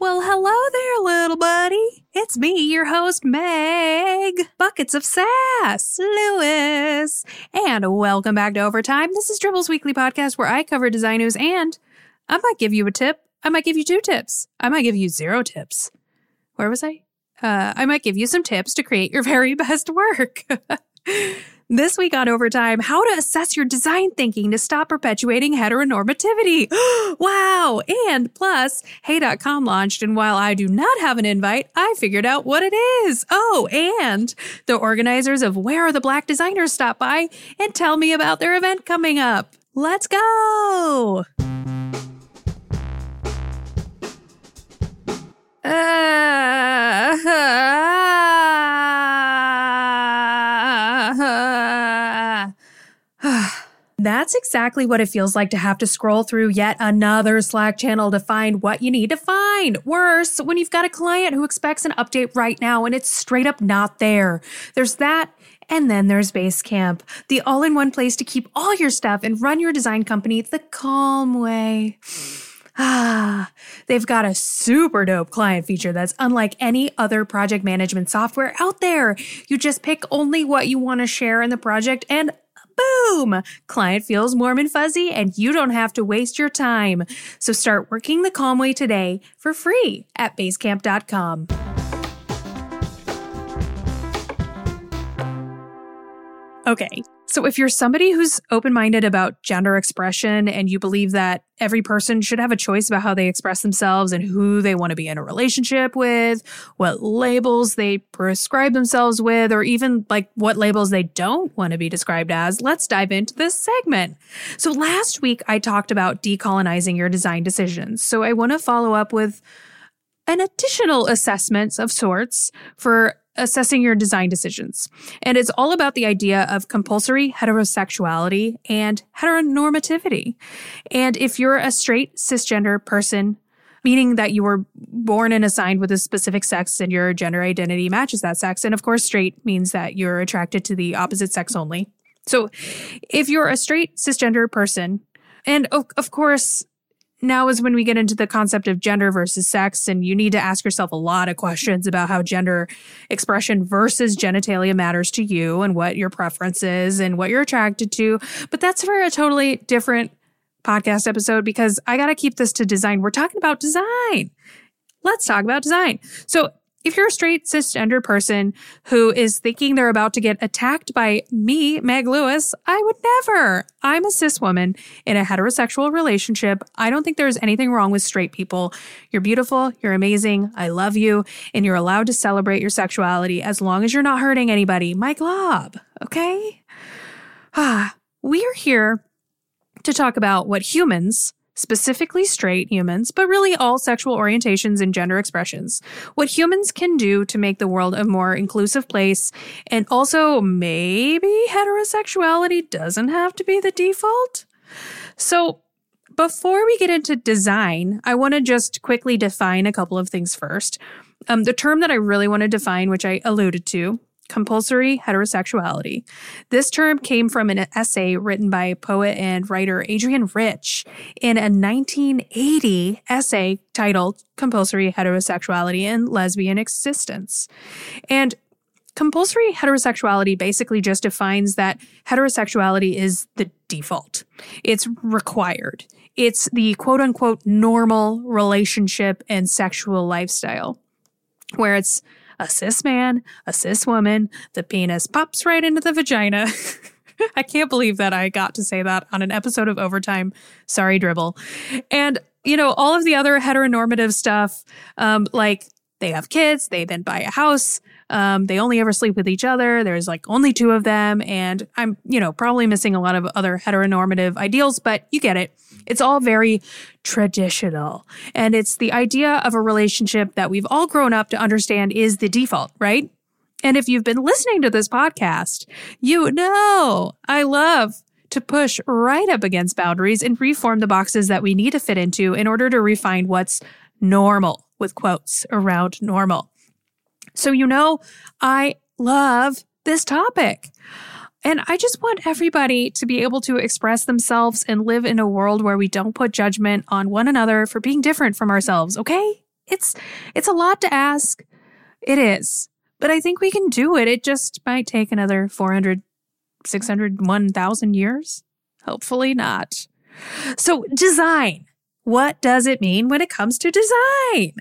Well, hello there, little buddy. It's me, your host, Meg. Buckets of Sass, Lewis. And welcome back to Overtime. This is Dribbble's weekly podcast where I cover design news and I might give you a tip. I might give you two tips. I might give you zero tips. Where was I? Uh, I might give you some tips to create your very best work. This week on Overtime, how to assess your design thinking to stop perpetuating heteronormativity. wow. And plus, Hey.com launched, and while I do not have an invite, I figured out what it is. Oh, and the organizers of Where Are the Black Designers stop by and tell me about their event coming up. Let's go. That's exactly what it feels like to have to scroll through yet another Slack channel to find what you need to find. Worse, when you've got a client who expects an update right now and it's straight up not there. There's that, and then there's Basecamp, the all in one place to keep all your stuff and run your design company the calm way. Ah, they've got a super dope client feature that's unlike any other project management software out there. You just pick only what you want to share in the project and boom! Client feels warm and fuzzy and you don't have to waste your time. So start working the calm way today for free at basecamp.com. Okay, so if you're somebody who's open minded about gender expression and you believe that every person should have a choice about how they express themselves and who they want to be in a relationship with, what labels they prescribe themselves with, or even like what labels they don't want to be described as, let's dive into this segment. So last week I talked about decolonizing your design decisions. So I want to follow up with an additional assessment of sorts for assessing your design decisions. And it's all about the idea of compulsory heterosexuality and heteronormativity. And if you're a straight cisgender person, meaning that you were born and assigned with a specific sex and your gender identity matches that sex, and of course, straight means that you're attracted to the opposite sex only. So if you're a straight cisgender person, and of, of course, now is when we get into the concept of gender versus sex, and you need to ask yourself a lot of questions about how gender expression versus genitalia matters to you and what your preference is and what you're attracted to. But that's for a totally different podcast episode because I got to keep this to design. We're talking about design. Let's talk about design. So, if you're a straight cisgender person who is thinking they're about to get attacked by me, Meg Lewis, I would never. I'm a cis woman in a heterosexual relationship. I don't think there's anything wrong with straight people. You're beautiful, you're amazing, I love you, and you're allowed to celebrate your sexuality as long as you're not hurting anybody. My glob, okay? Ah, we are here to talk about what humans specifically straight humans, but really all sexual orientations and gender expressions. What humans can do to make the world a more inclusive place, and also maybe heterosexuality doesn't have to be the default. So, before we get into design, I want to just quickly define a couple of things first. Um, the term that I really want to define, which I alluded to, compulsory heterosexuality. This term came from an essay written by poet and writer Adrienne Rich in a 1980 essay titled Compulsory Heterosexuality and Lesbian Existence. And compulsory heterosexuality basically just defines that heterosexuality is the default. It's required. It's the quote unquote normal relationship and sexual lifestyle where it's a cis man, a cis woman, the penis pops right into the vagina. I can't believe that I got to say that on an episode of Overtime. Sorry, Dribbble. And, you know, all of the other heteronormative stuff, um, like they have kids, they then buy a house, um, they only ever sleep with each other. There's like only two of them. And I'm, you know, probably missing a lot of other heteronormative ideals, but you get it. It's all very traditional. And it's the idea of a relationship that we've all grown up to understand is the default, right? And if you've been listening to this podcast, you know I love to push right up against boundaries and reform the boxes that we need to fit into in order to refine what's normal with quotes around normal. So, you know, I love this topic. And I just want everybody to be able to express themselves and live in a world where we don't put judgment on one another for being different from ourselves, okay? it's it's a lot to ask. It is. But I think we can do it. It just might take another 400, 600, 1000 years. Hopefully not. So design. What does it mean when it comes to design?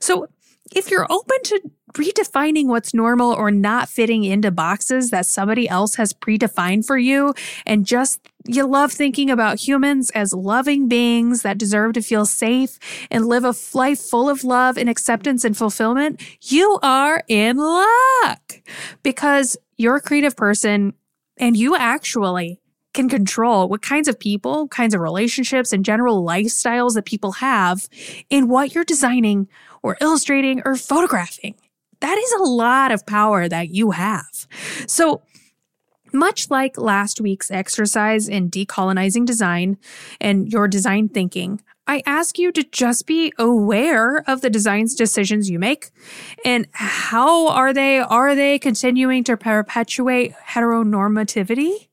So if you're open to redefining what's normal or not fitting into boxes that somebody else has predefined for you, and just you love thinking about humans as loving beings that deserve to feel safe and live a life full of love and acceptance and fulfillment, you are in luck because you're a creative person and you actually can control what kinds of people, kinds of relationships, and general lifestyles that people have in what you're designing or illustrating or photographing. That is a lot of power that you have. So, much like last week's exercise in decolonizing design and your design thinking, I ask you to just be aware of the design's decisions you make and how are they are they continuing to perpetuate heteronormativity?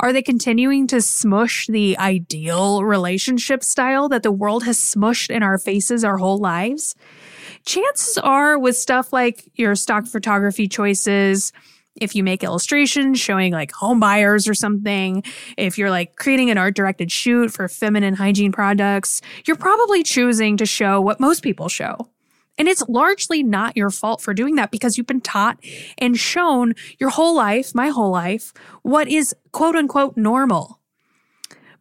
Are they continuing to smush the ideal relationship style that the world has smushed in our faces our whole lives? Chances are, with stuff like your stock photography choices, if you make illustrations showing like home buyers or something, if you're like creating an art directed shoot for feminine hygiene products, you're probably choosing to show what most people show. And it's largely not your fault for doing that because you've been taught and shown your whole life, my whole life, what is quote unquote normal.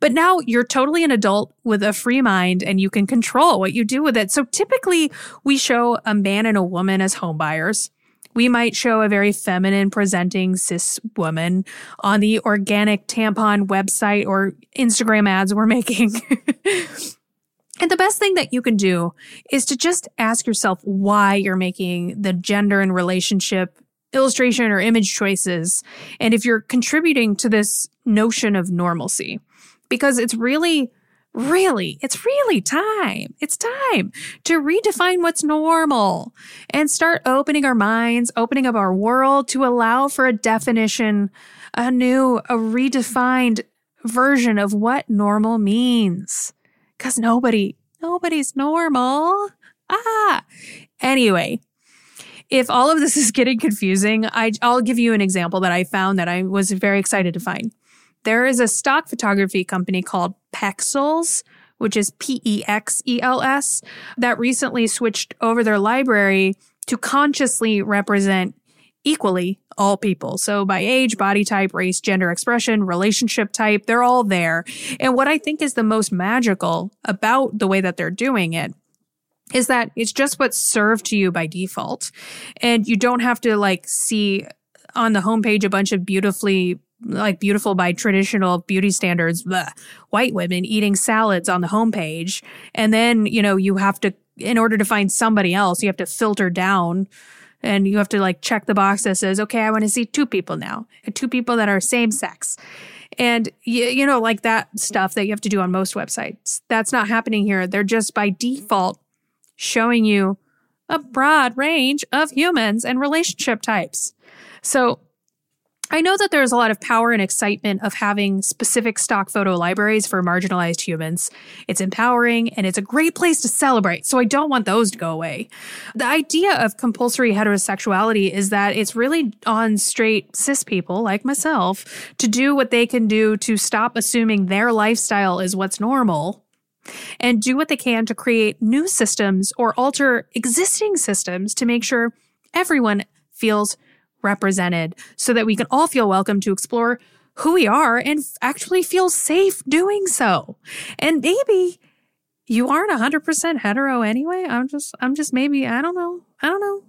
But now you're totally an adult with a free mind and you can control what you do with it. So typically we show a man and a woman as home buyers. We might show a very feminine presenting cis woman on the organic tampon website or Instagram ads we're making. And the best thing that you can do is to just ask yourself why you're making the gender and relationship illustration or image choices. And if you're contributing to this notion of normalcy, because it's really, really, it's really time. It's time to redefine what's normal and start opening our minds, opening up our world to allow for a definition, a new, a redefined version of what normal means. Cause nobody, nobody's normal. Ah. Anyway, if all of this is getting confusing, I, I'll give you an example that I found that I was very excited to find. There is a stock photography company called Pexels, which is P E X E L S, that recently switched over their library to consciously represent equally all people. So by age, body type, race, gender expression, relationship type, they're all there. And what I think is the most magical about the way that they're doing it is that it's just what's served to you by default. And you don't have to like see on the homepage a bunch of beautifully like beautiful by traditional beauty standards bleh, white women eating salads on the homepage and then you know you have to in order to find somebody else you have to filter down and you have to like check the box that says, okay, I want to see two people now, two people that are same sex. And you, you know, like that stuff that you have to do on most websites. That's not happening here. They're just by default showing you a broad range of humans and relationship types. So I know that there's a lot of power and excitement of having specific stock photo libraries for marginalized humans. It's empowering and it's a great place to celebrate, so I don't want those to go away. The idea of compulsory heterosexuality is that it's really on straight cis people like myself to do what they can do to stop assuming their lifestyle is what's normal and do what they can to create new systems or alter existing systems to make sure everyone feels represented so that we can all feel welcome to explore who we are and actually feel safe doing so. And maybe you aren't 100% hetero anyway. I'm just, I'm just maybe, I don't know. I don't know.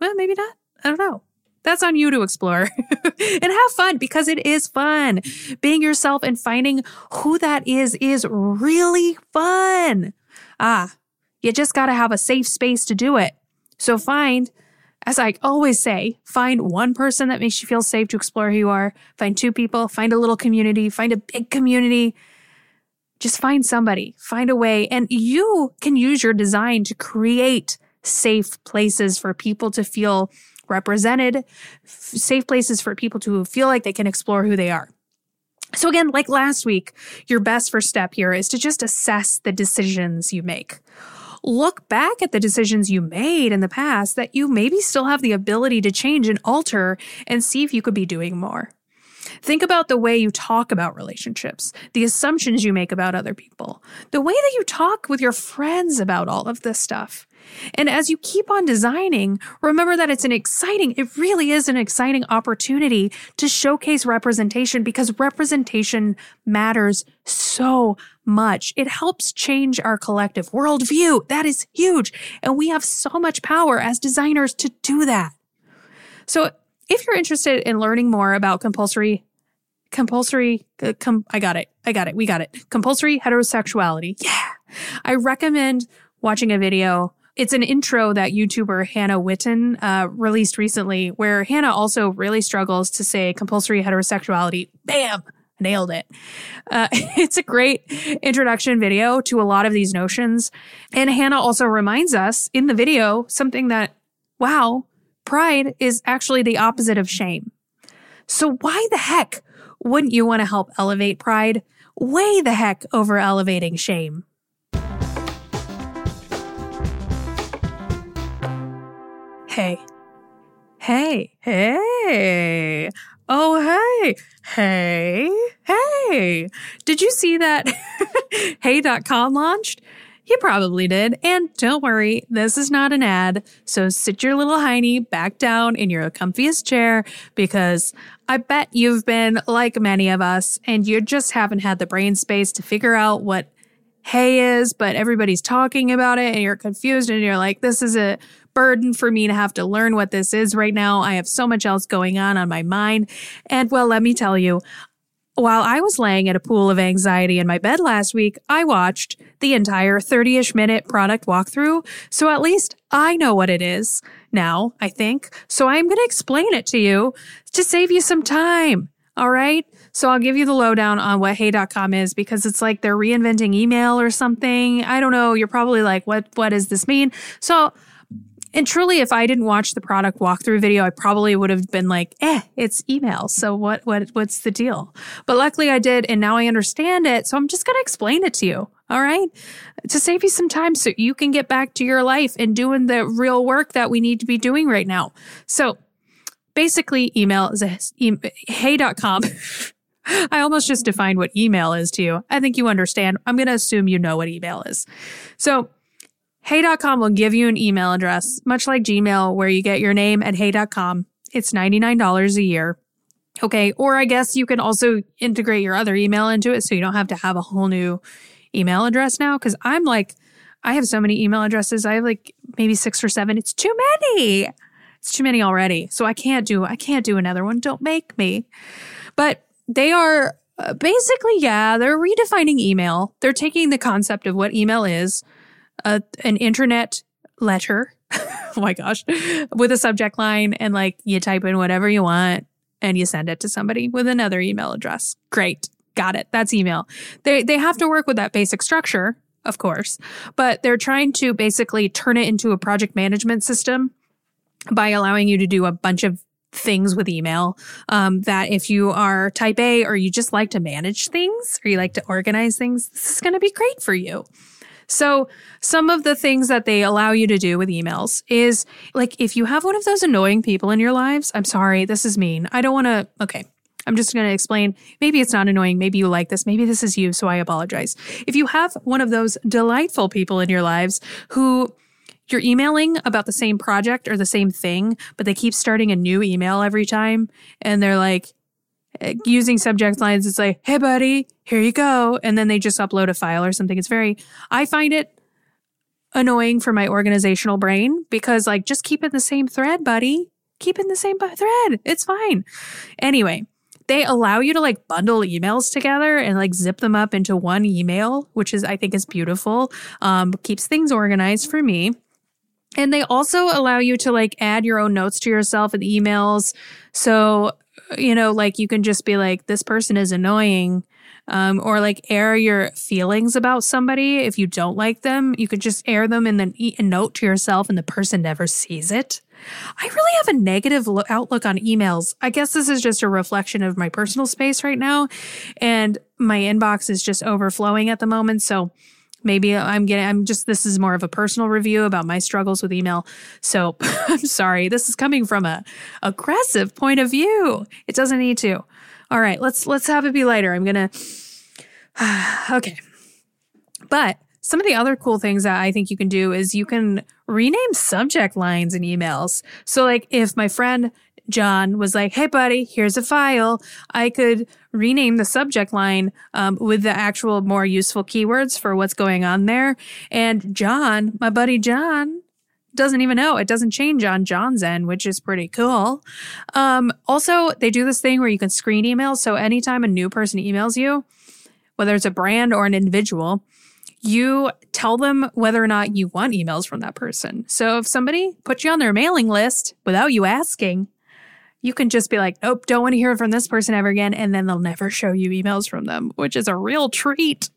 Well, maybe not. I don't know. That's on you to explore and have fun because it is fun. Being yourself and finding who that is is really fun. Ah, you just got to have a safe space to do it. So find as I always say, find one person that makes you feel safe to explore who you are. Find two people, find a little community, find a big community. Just find somebody, find a way. And you can use your design to create safe places for people to feel represented, safe places for people to feel like they can explore who they are. So again, like last week, your best first step here is to just assess the decisions you make. Look back at the decisions you made in the past that you maybe still have the ability to change and alter and see if you could be doing more. Think about the way you talk about relationships, the assumptions you make about other people, the way that you talk with your friends about all of this stuff. And as you keep on designing, remember that it's an exciting, it really is an exciting opportunity to showcase representation because representation matters so much. It helps change our collective worldview. That is huge. And we have so much power as designers to do that. So if you're interested in learning more about compulsory compulsory uh, com- I got it. I got it. We got it. Compulsory heterosexuality. Yeah. I recommend watching a video it's an intro that YouTuber Hannah Witton uh, released recently, where Hannah also really struggles to say compulsory heterosexuality. Bam! Nailed it. Uh, it's a great introduction video to a lot of these notions. And Hannah also reminds us in the video something that, wow, pride is actually the opposite of shame. So why the heck wouldn't you want to help elevate pride way the heck over elevating shame? Hey. Hey. Hey. Oh, hey. Hey. Hey. Did you see that hey.com launched? You probably did. And don't worry, this is not an ad. So sit your little hiney back down in your comfiest chair because I bet you've been like many of us and you just haven't had the brain space to figure out what hey is, but everybody's talking about it and you're confused and you're like, this is a burden for me to have to learn what this is right now. I have so much else going on on my mind. And well, let me tell you, while I was laying at a pool of anxiety in my bed last week, I watched the entire 30 ish minute product walkthrough. So at least I know what it is now, I think. So I'm going to explain it to you to save you some time. All right. So I'll give you the lowdown on what hey.com is because it's like they're reinventing email or something. I don't know. You're probably like, what, what does this mean? So and truly, if I didn't watch the product walkthrough video, I probably would have been like, eh, it's email. So what, what, what's the deal? But luckily I did. And now I understand it. So I'm just going to explain it to you. All right. To save you some time so you can get back to your life and doing the real work that we need to be doing right now. So basically email is a hey.com. I almost just defined what email is to you. I think you understand. I'm going to assume you know what email is. So Hey.com will give you an email address, much like Gmail, where you get your name at hey.com. It's $99 a year. Okay. Or I guess you can also integrate your other email into it so you don't have to have a whole new email address now. Cause I'm like, I have so many email addresses. I have like maybe six or seven. It's too many. It's too many already. So I can't do, I can't do another one. Don't make me. But they are uh, basically, yeah, they're redefining email. They're taking the concept of what email is a, an internet letter. oh my gosh, with a subject line and like you type in whatever you want and you send it to somebody with another email address. Great. Got it. That's email. They, they have to work with that basic structure, of course, but they're trying to basically turn it into a project management system by allowing you to do a bunch of things with email um, that if you are type A or you just like to manage things or you like to organize things, this is going to be great for you. So some of the things that they allow you to do with emails is like if you have one of those annoying people in your lives, I'm sorry, this is mean. I don't want to, okay. I'm just going to explain. Maybe it's not annoying. Maybe you like this. Maybe this is you. So I apologize. If you have one of those delightful people in your lives who you're emailing about the same project or the same thing, but they keep starting a new email every time and they're like, using subject lines it's like hey buddy here you go. And then they just upload a file or something. It's very i find it annoying for my organizational brain because like just keep in the same thread buddy. Keep in the same thread. It's fine. Anyway they allow you to like bundle emails together and like zip them up into one email which is i think is beautiful. Um, keeps things organized for me. And they also allow you to like add your own notes to yourself in emails. So you know, like you can just be like, this person is annoying. Um, or like air your feelings about somebody. If you don't like them, you could just air them and then eat a note to yourself and the person never sees it. I really have a negative lo- outlook on emails. I guess this is just a reflection of my personal space right now. And my inbox is just overflowing at the moment. So maybe I'm getting, I'm just, this is more of a personal review about my struggles with email. So I'm sorry. This is coming from a aggressive point of view. It doesn't need to. All right, let's, let's have it be lighter. I'm going to, okay. But some of the other cool things that I think you can do is you can rename subject lines in emails. So, like, if my friend John was like, Hey, buddy, here's a file. I could rename the subject line um, with the actual more useful keywords for what's going on there. And John, my buddy John, doesn't even know. It doesn't change on John's end, which is pretty cool. Um, also, they do this thing where you can screen emails. So anytime a new person emails you, whether it's a brand or an individual, you tell them whether or not you want emails from that person. So if somebody puts you on their mailing list without you asking, you can just be like, nope, don't want to hear from this person ever again. And then they'll never show you emails from them, which is a real treat.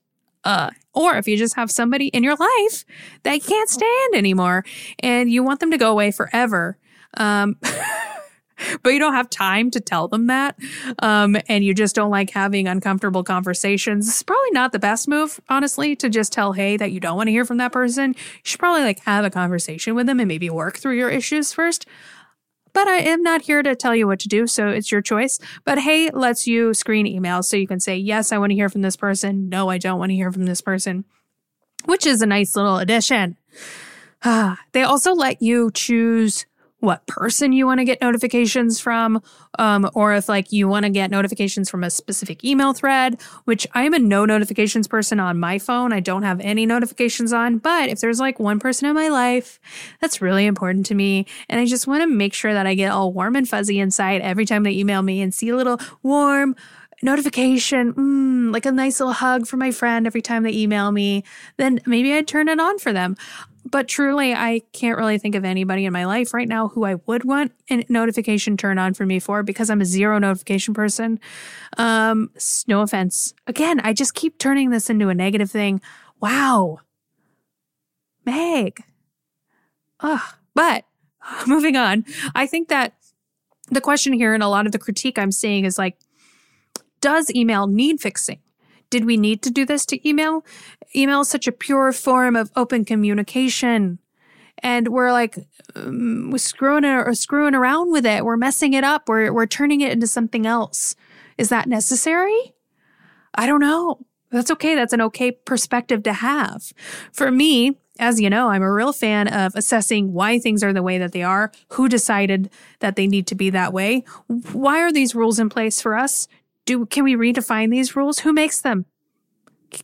Uh, or if you just have somebody in your life that you can't stand anymore and you want them to go away forever. Um, but you don't have time to tell them that. Um, and you just don't like having uncomfortable conversations. It's probably not the best move, honestly, to just tell, hey, that you don't want to hear from that person. You should probably like have a conversation with them and maybe work through your issues first. But I am not here to tell you what to do, so it's your choice. But hey lets you screen emails so you can say, yes, I want to hear from this person. No, I don't want to hear from this person, which is a nice little addition. Ah, they also let you choose what person you want to get notifications from, um, or if like you want to get notifications from a specific email thread, which I'm a no notifications person on my phone. I don't have any notifications on, but if there's like one person in my life that's really important to me, and I just want to make sure that I get all warm and fuzzy inside every time they email me and see a little warm, notification, mm, like a nice little hug from my friend every time they email me, then maybe I'd turn it on for them. But truly, I can't really think of anybody in my life right now who I would want a notification turned on for me for because I'm a zero notification person. Um, no offense. Again, I just keep turning this into a negative thing. Wow. Meg. Ugh. But moving on, I think that the question here and a lot of the critique I'm seeing is like, does email need fixing? Did we need to do this to email? Email is such a pure form of open communication. And we're like, um, we're screwing or screwing around with it. We're messing it up. We're, we're turning it into something else. Is that necessary? I don't know. That's okay. That's an okay perspective to have. For me, as you know, I'm a real fan of assessing why things are the way that they are, who decided that they need to be that way. Why are these rules in place for us? do can we redefine these rules? Who makes them?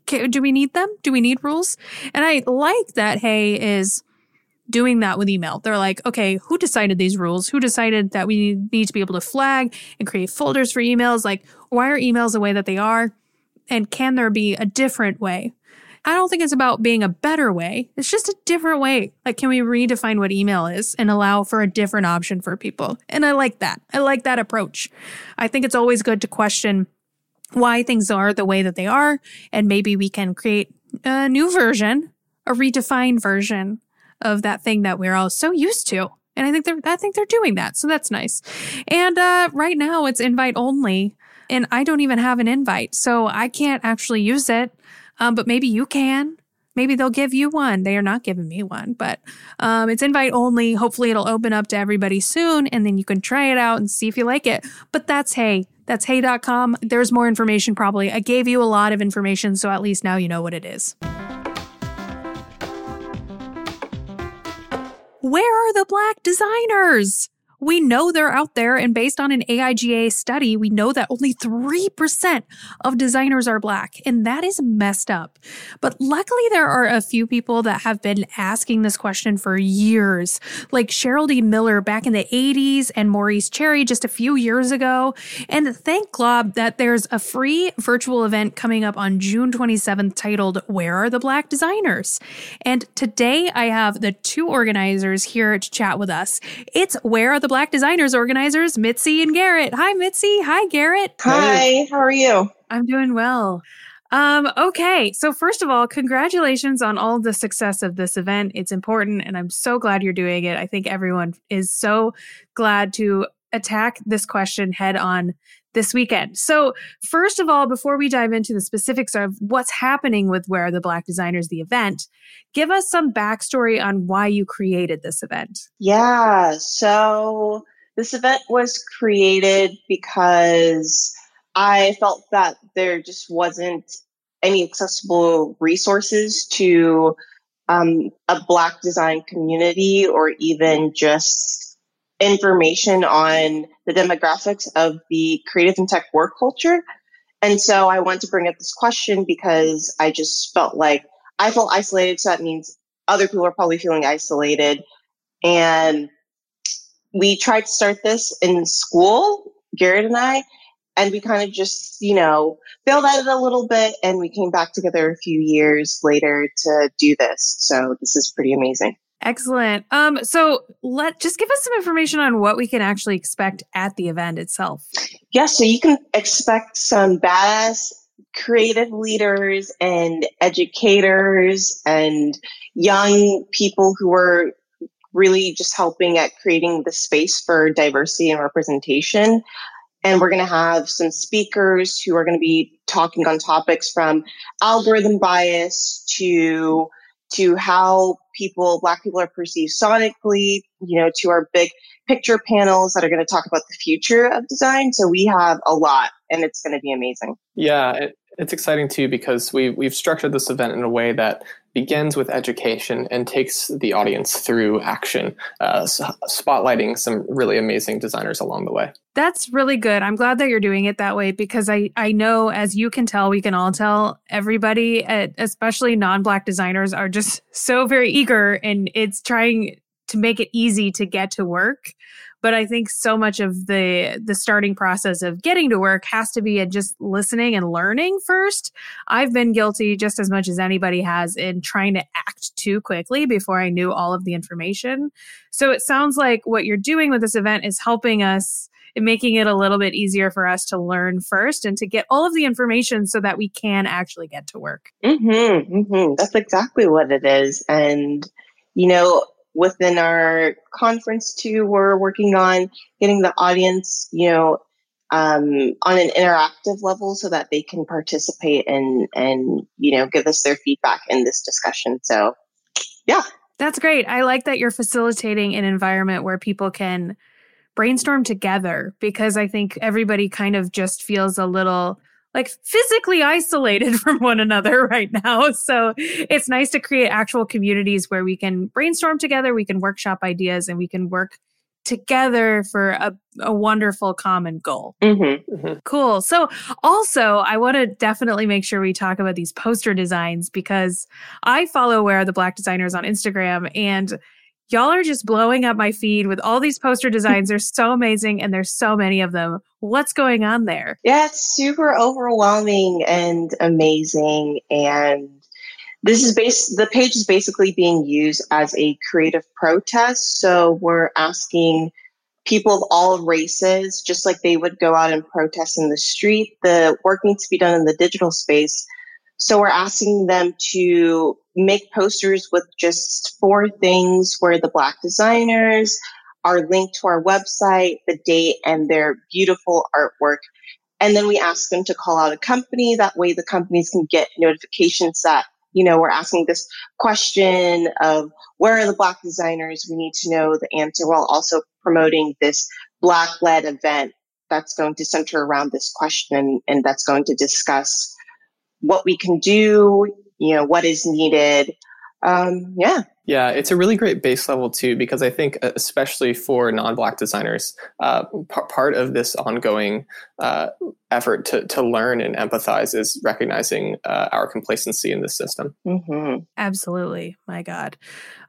Do we need them? Do we need rules? And I like that Hey is doing that with email. They're like, okay, who decided these rules? Who decided that we need to be able to flag and create folders for emails? Like, why are emails the way that they are? And can there be a different way? I don't think it's about being a better way. It's just a different way. Like, can we redefine what email is and allow for a different option for people? And I like that. I like that approach. I think it's always good to question why things are the way that they are. And maybe we can create a new version, a redefined version of that thing that we're all so used to. And I think they're, I think they're doing that. So that's nice. And, uh, right now it's invite only and I don't even have an invite. So I can't actually use it. Um, but maybe you can. Maybe they'll give you one. They are not giving me one, but um, it's invite only. Hopefully, it'll open up to everybody soon, and then you can try it out and see if you like it. But that's hey. That's hey.com. There's more information probably. I gave you a lot of information, so at least now you know what it is. Where are the black designers? We know they're out there, and based on an AIGA study, we know that only 3% of designers are black, and that is messed up. But luckily, there are a few people that have been asking this question for years, like Cheryl D. Miller back in the 80s and Maurice Cherry just a few years ago. And thank God that there's a free virtual event coming up on June 27th titled Where Are the Black Designers? And today I have the two organizers here to chat with us. It's Where Are the the Black Designers organizers, Mitzi and Garrett. Hi, Mitzi. Hi, Garrett. Hi, how are you? I'm doing well. Um, okay, so first of all, congratulations on all the success of this event. It's important, and I'm so glad you're doing it. I think everyone is so glad to attack this question head on this weekend. So, first of all, before we dive into the specifics of what's happening with Where Are the Black Designers, the event, give us some backstory on why you created this event. Yeah. So, this event was created because I felt that there just wasn't any accessible resources to um, a Black design community or even just information on the demographics of the creative and tech work culture. And so I want to bring up this question because I just felt like I felt isolated. So that means other people are probably feeling isolated. And we tried to start this in school, Garrett and I, and we kind of just, you know, failed at it a little bit. And we came back together a few years later to do this. So this is pretty amazing. Excellent. Um, so let just give us some information on what we can actually expect at the event itself. Yeah, so you can expect some badass creative leaders and educators and young people who are really just helping at creating the space for diversity and representation. And we're going to have some speakers who are going to be talking on topics from algorithm bias to to how people, black people are perceived sonically, you know, to our big picture panels that are going to talk about the future of design. So we have a lot and it's going to be amazing. Yeah, it, it's exciting too because we, we've structured this event in a way that begins with education and takes the audience through action, uh, spotlighting some really amazing designers along the way. That's really good. I'm glad that you're doing it that way because I, I know, as you can tell, we can all tell, everybody, at, especially non Black designers, are just so very eager and it's trying to make it easy to get to work but i think so much of the the starting process of getting to work has to be just listening and learning first i've been guilty just as much as anybody has in trying to act too quickly before i knew all of the information so it sounds like what you're doing with this event is helping us making it a little bit easier for us to learn first and to get all of the information so that we can actually get to work. Mm-hmm, mm-hmm. That's exactly what it is. And, you know, within our conference too, we're working on getting the audience, you know, um, on an interactive level so that they can participate and and you know give us their feedback in this discussion. So, yeah, that's great. I like that you're facilitating an environment where people can brainstorm together because I think everybody kind of just feels a little like physically isolated from one another right now. So it's nice to create actual communities where we can brainstorm together, we can workshop ideas, and we can work together for a, a wonderful common goal. Mm-hmm. Mm-hmm. Cool. So, also, I want to definitely make sure we talk about these poster designs because I follow Where Are the Black Designers on Instagram and y'all are just blowing up my feed with all these poster designs. They're so amazing and there's so many of them. What's going on there? Yeah, it's super overwhelming and amazing. And this is base the page is basically being used as a creative protest. So we're asking people of all races, just like they would go out and protest in the street, the work needs to be done in the digital space. So we're asking them to make posters with just four things where the Black designers are linked to our website, the date, and their beautiful artwork. And then we ask them to call out a company. That way the companies can get notifications that, you know, we're asking this question of where are the Black designers? We need to know the answer while also promoting this Black led event that's going to center around this question and that's going to discuss what we can do, you know, what is needed. Um, yeah. Yeah, it's a really great base level too, because I think, uh, especially for non-black designers, uh, p- part of this ongoing uh, effort to to learn and empathize is recognizing uh, our complacency in this system. Mm-hmm. Absolutely, my God,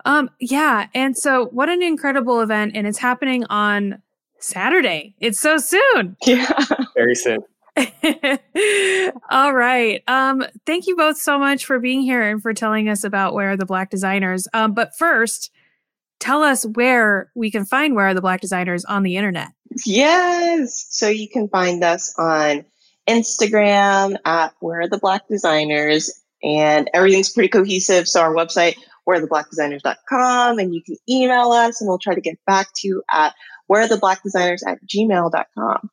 um, yeah. And so, what an incredible event, and it's happening on Saturday. It's so soon. Yeah, very soon. All right. Um, thank you both so much for being here and for telling us about where are the black designers. Um, but first, tell us where we can find where are the black designers on the internet. Yes. So you can find us on Instagram at where are the black designers and everything's pretty cohesive. So our website, wherearetheblackdesigners.com and you can email us and we'll try to get back to you at where are the black designers at gmail.com.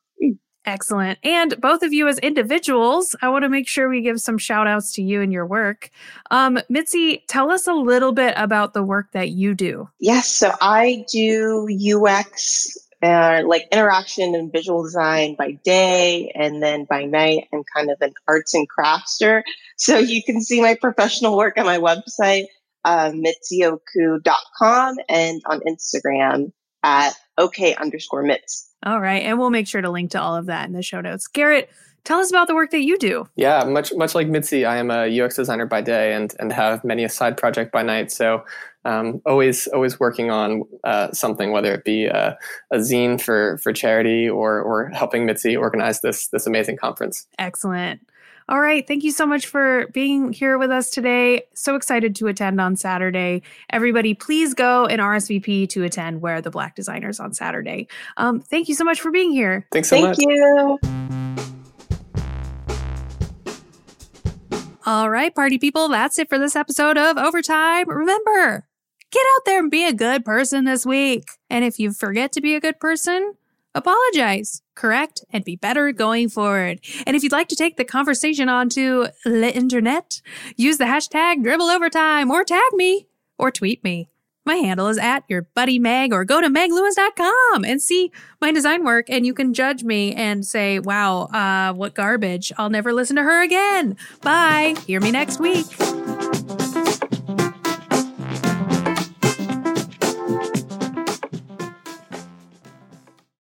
Excellent. And both of you as individuals, I want to make sure we give some shout outs to you and your work. Um, Mitzi, tell us a little bit about the work that you do. Yes, so I do UX, uh, like interaction and visual design by day, and then by night, I'm kind of an arts and crafter. So you can see my professional work on my website, uh, mitziokou.com, and on Instagram at okay underscore mitz. All right. And we'll make sure to link to all of that in the show notes. Garrett, tell us about the work that you do. Yeah, much much like Mitzi, I am a UX designer by day and and have many a side project by night. So um, always always working on uh, something, whether it be a, a zine for for charity or or helping Mitzi organize this this amazing conference. Excellent. All right. Thank you so much for being here with us today. So excited to attend on Saturday. Everybody, please go and RSVP to attend Where the Black Designers on Saturday. Um, thank you so much for being here. Thanks so Thank much. Thank you. All right, party people, that's it for this episode of Overtime. Remember, get out there and be a good person this week. And if you forget to be a good person, apologize, correct, and be better going forward. And if you'd like to take the conversation onto the internet, use the hashtag dribbbleovertime or tag me or tweet me. My handle is at your buddy Meg or go to meglewis.com and see my design work and you can judge me and say, wow, uh, what garbage. I'll never listen to her again. Bye. Hear me next week.